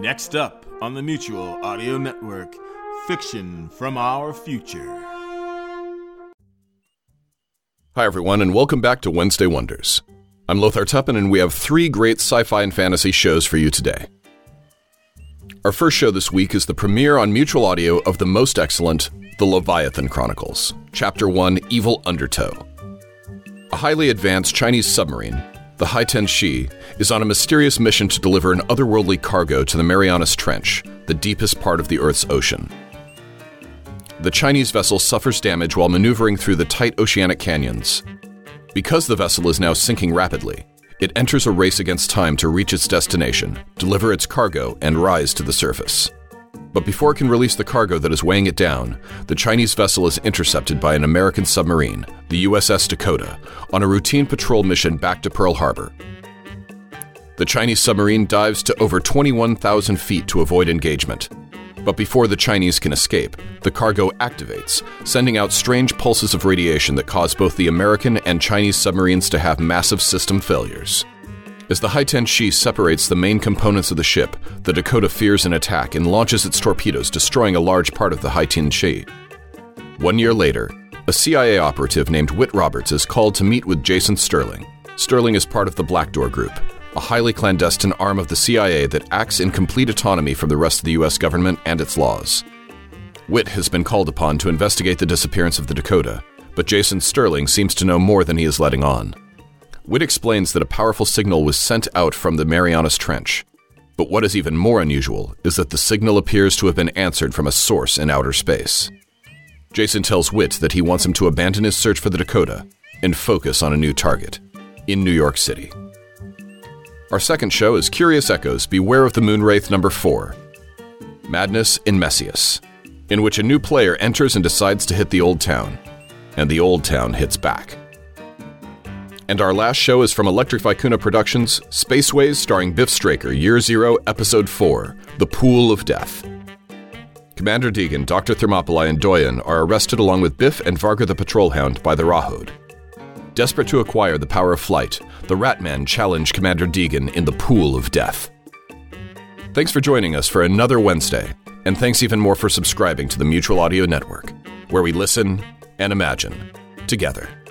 Next up on the Mutual Audio Network, fiction from our future. Hi, everyone, and welcome back to Wednesday Wonders. I'm Lothar Tuppen, and we have three great sci fi and fantasy shows for you today. Our first show this week is the premiere on Mutual Audio of the most excellent The Leviathan Chronicles, Chapter 1 Evil Undertow. A highly advanced Chinese submarine, the Haitian Shi, is on a mysterious mission to deliver an otherworldly cargo to the Marianas Trench, the deepest part of the Earth's ocean. The Chinese vessel suffers damage while maneuvering through the tight oceanic canyons. Because the vessel is now sinking rapidly, it enters a race against time to reach its destination, deliver its cargo, and rise to the surface. But before it can release the cargo that is weighing it down, the Chinese vessel is intercepted by an American submarine, the USS Dakota, on a routine patrol mission back to Pearl Harbor. The Chinese submarine dives to over 21,000 feet to avoid engagement. But before the Chinese can escape, the cargo activates, sending out strange pulses of radiation that cause both the American and Chinese submarines to have massive system failures. As the Haitian Shi separates the main components of the ship, the Dakota fears an attack and launches its torpedoes, destroying a large part of the Haitian Shi. One year later, a CIA operative named Whit Roberts is called to meet with Jason Sterling. Sterling is part of the Black Door Group, a highly clandestine arm of the CIA that acts in complete autonomy from the rest of the US government and its laws. Whit has been called upon to investigate the disappearance of the Dakota, but Jason Sterling seems to know more than he is letting on. Whit explains that a powerful signal was sent out from the Marianas Trench. But what is even more unusual is that the signal appears to have been answered from a source in outer space. Jason tells Whit that he wants him to abandon his search for the Dakota and focus on a new target in New York City. Our second show is Curious Echoes Beware of the Moonwraith number 4 Madness in Messias, in which a new player enters and decides to hit the old town, and the old town hits back. And our last show is from Electric Vicuna Productions, Spaceways starring Biff Straker, Year Zero, Episode 4 The Pool of Death. Commander Deegan, Dr. Thermopylae, and Doyen are arrested along with Biff and Varga the Patrol Hound by the Rahod. Desperate to acquire the power of flight, the Ratman challenge Commander Deegan in the Pool of Death. Thanks for joining us for another Wednesday, and thanks even more for subscribing to the Mutual Audio Network, where we listen and imagine together.